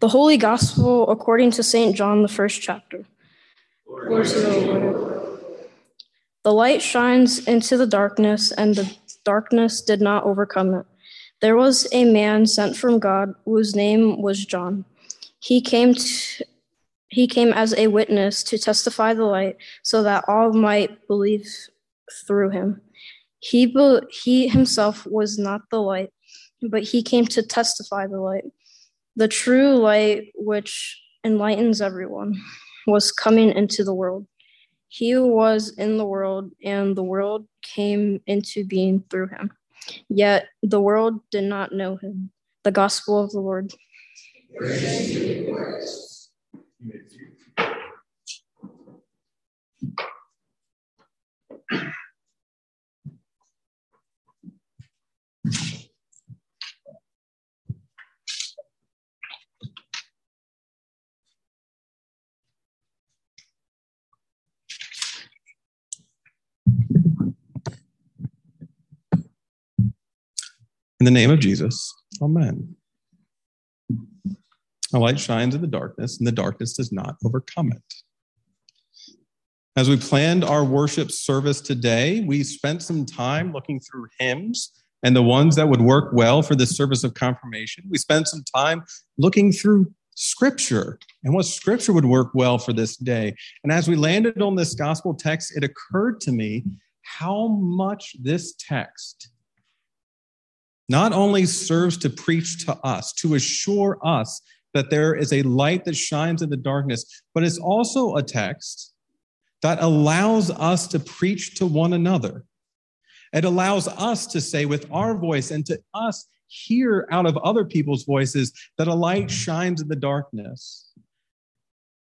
The Holy Gospel according to St. John, the first chapter. The light shines into the darkness, and the darkness did not overcome it. There was a man sent from God whose name was John. He came to, he came as a witness to testify the light so that all might believe through him. He, be, he himself was not the light, but he came to testify the light. The true light, which enlightens everyone, was coming into the world. He was in the world, and the world came into being through him. Yet the world did not know him. The gospel of the Lord. In the name of Jesus, amen. A light shines in the darkness, and the darkness does not overcome it. As we planned our worship service today, we spent some time looking through hymns and the ones that would work well for this service of confirmation. We spent some time looking through scripture and what scripture would work well for this day. And as we landed on this gospel text, it occurred to me how much this text not only serves to preach to us, to assure us that there is a light that shines in the darkness, but it's also a text that allows us to preach to one another. It allows us to say with our voice and to us hear out of other people's voices that a light shines in the darkness.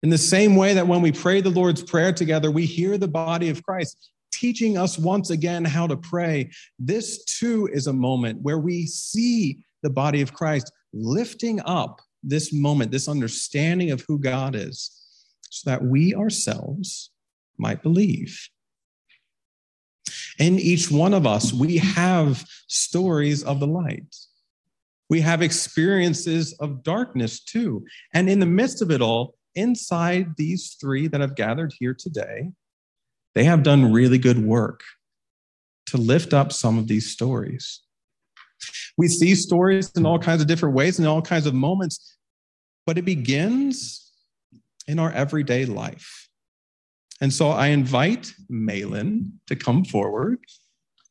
In the same way that when we pray the Lord's Prayer together, we hear the body of Christ teaching us once again how to pray. This too is a moment where we see the body of Christ lifting up this moment, this understanding of who God is, so that we ourselves might believe. In each one of us, we have stories of the light. We have experiences of darkness too. And in the midst of it all, inside these three that have gathered here today, they have done really good work to lift up some of these stories. We see stories in all kinds of different ways and all kinds of moments, but it begins in our everyday life. And so I invite Malin to come forward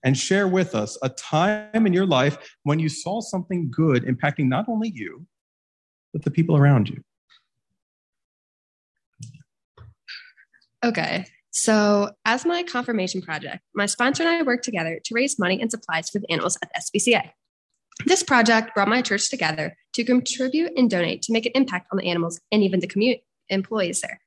and share with us a time in your life when you saw something good impacting not only you, but the people around you. Okay. So, as my confirmation project, my sponsor and I worked together to raise money and supplies for the animals at the SPCA. This project brought my church together to contribute and donate to make an impact on the animals and even the community employees there.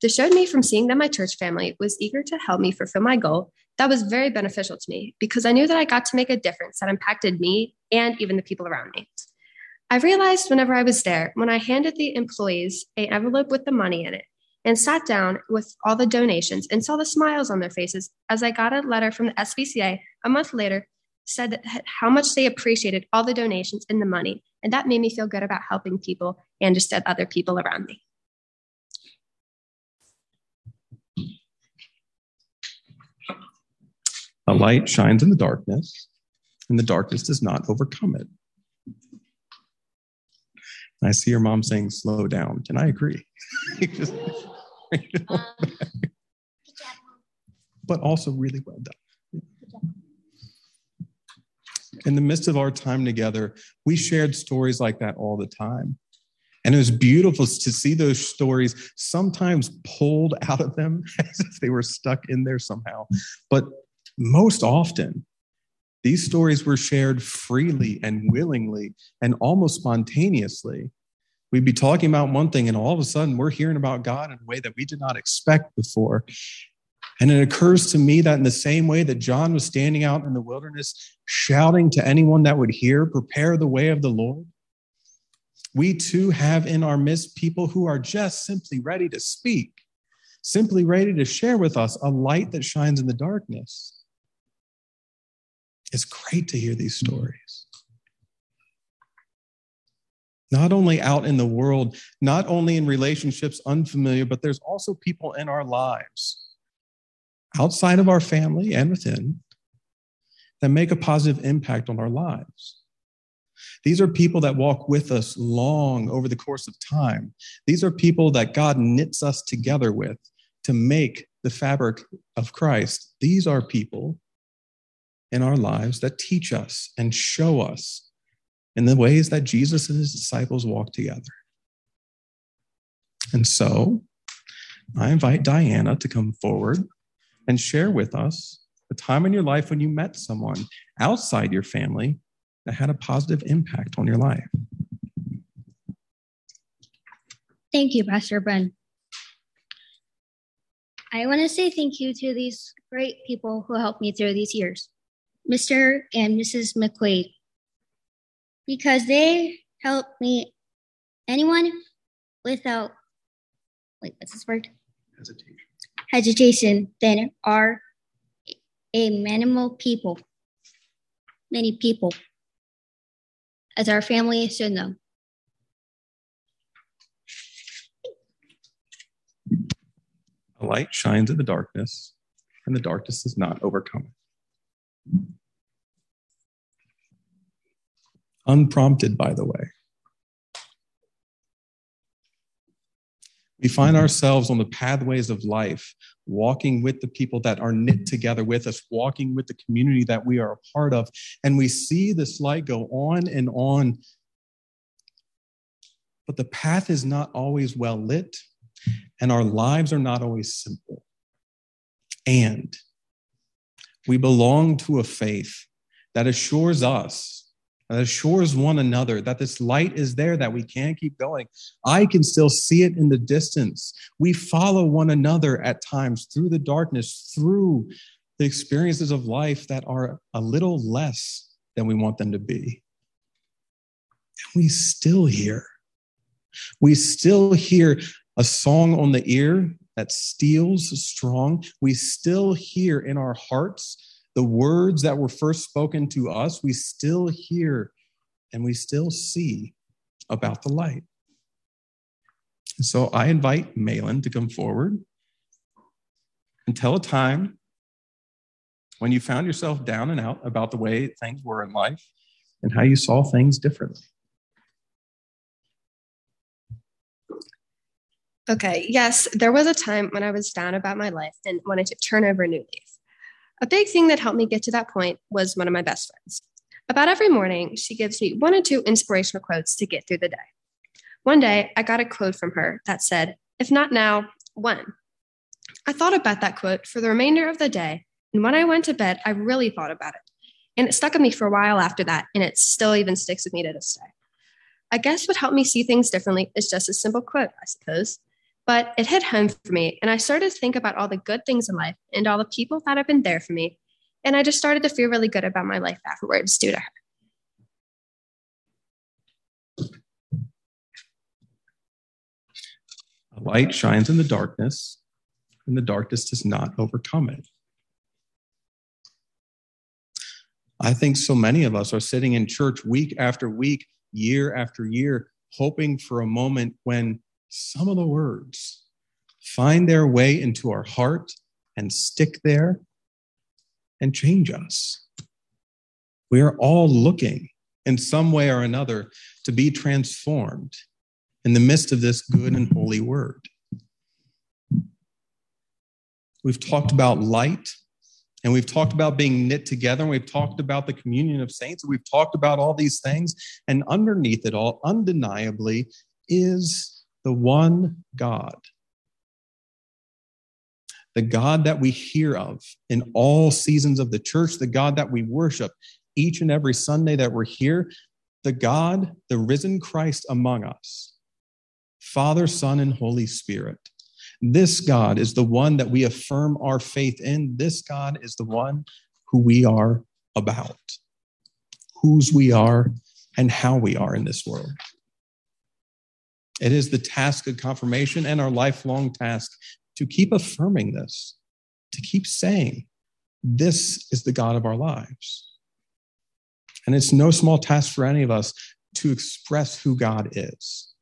This showed me from seeing that my church family was eager to help me fulfill my goal. That was very beneficial to me because I knew that I got to make a difference that impacted me and even the people around me. I realized whenever I was there, when I handed the employees an envelope with the money in it, and sat down with all the donations and saw the smiles on their faces as I got a letter from the SPCA a month later said how much they appreciated all the donations and the money. And that made me feel good about helping people and just other people around me. A light shines in the darkness, and the darkness does not overcome it. I see your mom saying, slow down. And I agree. But also really well done. In the midst of our time together, we shared stories like that all the time. And it was beautiful to see those stories sometimes pulled out of them as if they were stuck in there somehow. But most often, these stories were shared freely and willingly and almost spontaneously We'd be talking about one thing, and all of a sudden we're hearing about God in a way that we did not expect before. And it occurs to me that in the same way that John was standing out in the wilderness, shouting to anyone that would hear, prepare the way of the Lord, we too have in our midst people who are just simply ready to speak, simply ready to share with us a light that shines in the darkness. It's great to hear these stories. Not only out in the world, not only in relationships unfamiliar, but there's also people in our lives outside of our family and within that make a positive impact on our lives. These are people that walk with us long over the course of time. These are people that God knits us together with to make the fabric of Christ. These are people in our lives that teach us and show us in the ways that Jesus and his disciples walked together. And so I invite Diana to come forward and share with us the time in your life when you met someone outside your family that had a positive impact on your life. Thank you, Pastor Ben. I want to say thank you to these great people who helped me through these years, Mr. and Mrs. McQuaid, because they help me. Anyone without, wait, what's this word? Hesitation. Hesitation, then are a minimal people, many people as our family should know. A light shines in the darkness, and the darkness is not overcome it. Unprompted, by the way. We find mm-hmm. ourselves on the pathways of life, walking with the people that are knit together with us, walking with the community that we are a part of. And we see this light go on and on. But the path is not always well lit, and our lives are not always simple. And we belong to a faith that assures us that assures one another that this light is there, that we can keep going. I can still see it in the distance. We follow one another at times through the darkness, through the experiences of life that are a little less than we want them to be. And we still hear. We still hear a song on the ear that steals strong. We still hear in our hearts the words that were first spoken to us, we still hear and we still see about the light. So I invite Malin to come forward and tell a time when you found yourself down and out about the way things were in life and how you saw things differently. Okay, yes, there was a time when I was down about my life and wanted to turn over a new leaf. A big thing that helped me get to that point was one of my best friends. About every morning, she gives me one or two inspirational quotes to get through the day. One day, I got a quote from her that said, If not now, when? I thought about that quote for the remainder of the day, and when I went to bed, I really thought about it. And it stuck with me for a while after that, and it still even sticks with me to this day. I guess what helped me see things differently is just a simple quote, I suppose. But it hit home for me, and I started to think about all the good things in life and all the people that have been there for me. And I just started to feel really good about my life afterwards due to her. A light shines in the darkness, and the darkness does not overcome it. I think so many of us are sitting in church week after week, year after year, hoping for a moment when some of the words find their way into our heart and stick there and change us. We are all looking in some way or another to be transformed in the midst of this good and holy word. We've talked about light and we've talked about being knit together and we've talked about the communion of saints and we've talked about all these things and underneath it all undeniably is the one God. The God that we hear of in all seasons of the church, the God that we worship each and every Sunday that we're here, the God, the risen Christ among us, Father, Son, and Holy Spirit. This God is the one that we affirm our faith in. This God is the one who we are about, whose we are, and how we are in this world. It is the task of confirmation and our lifelong task to keep affirming this, to keep saying, this is the God of our lives. And it's no small task for any of us, to express who God is.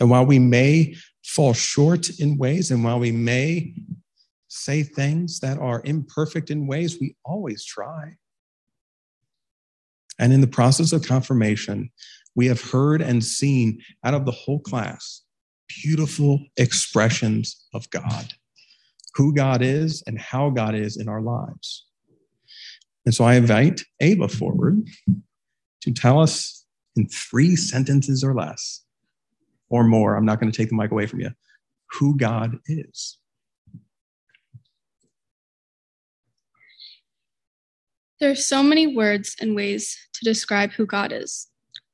And while we may fall short in ways, and while we may say things that are imperfect in ways, we always try. And in the process of confirmation, we have heard and seen out of the whole class beautiful expressions of God, who God is and how God is in our lives. And so I invite Ava forward to tell us in three sentences or less, or more, I'm not going to take the mic away from you, who God is. There are so many words and ways to describe who God is,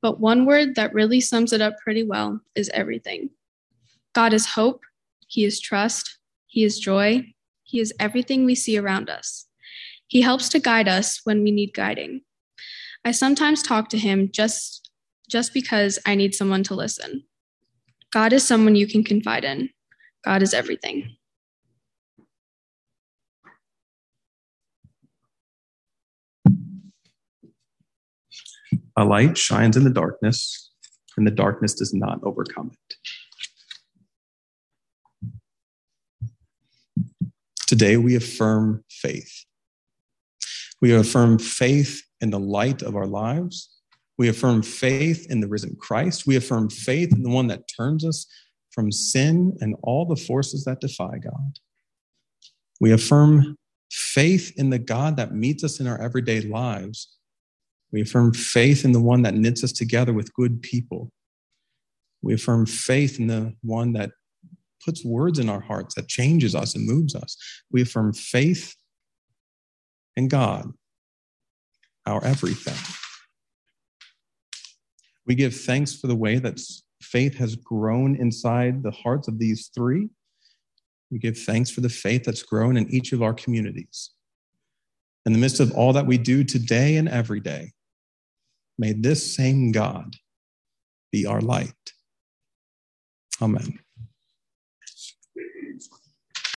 but one word that really sums it up pretty well is everything. God is hope, He is trust, He is joy, He is everything we see around us. He helps to guide us when we need guiding. I sometimes talk to Him just, just because I need someone to listen. God is someone you can confide in. God is everything. A light shines in the darkness, and the darkness does not overcome it. Today, we affirm faith. We affirm faith in the light of our lives. We affirm faith in the risen Christ. We affirm faith in the one that turns us from sin and all the forces that defy God. We affirm faith in the God that meets us in our everyday lives. We affirm faith in the one that knits us together with good people. We affirm faith in the one that puts words in our hearts that changes us and moves us. We affirm faith in God, our everything. We give thanks for the way that faith has grown inside the hearts of these three. We give thanks for the faith that's grown in each of our communities. In the midst of all that we do today and every day, may this same God be our light. Amen.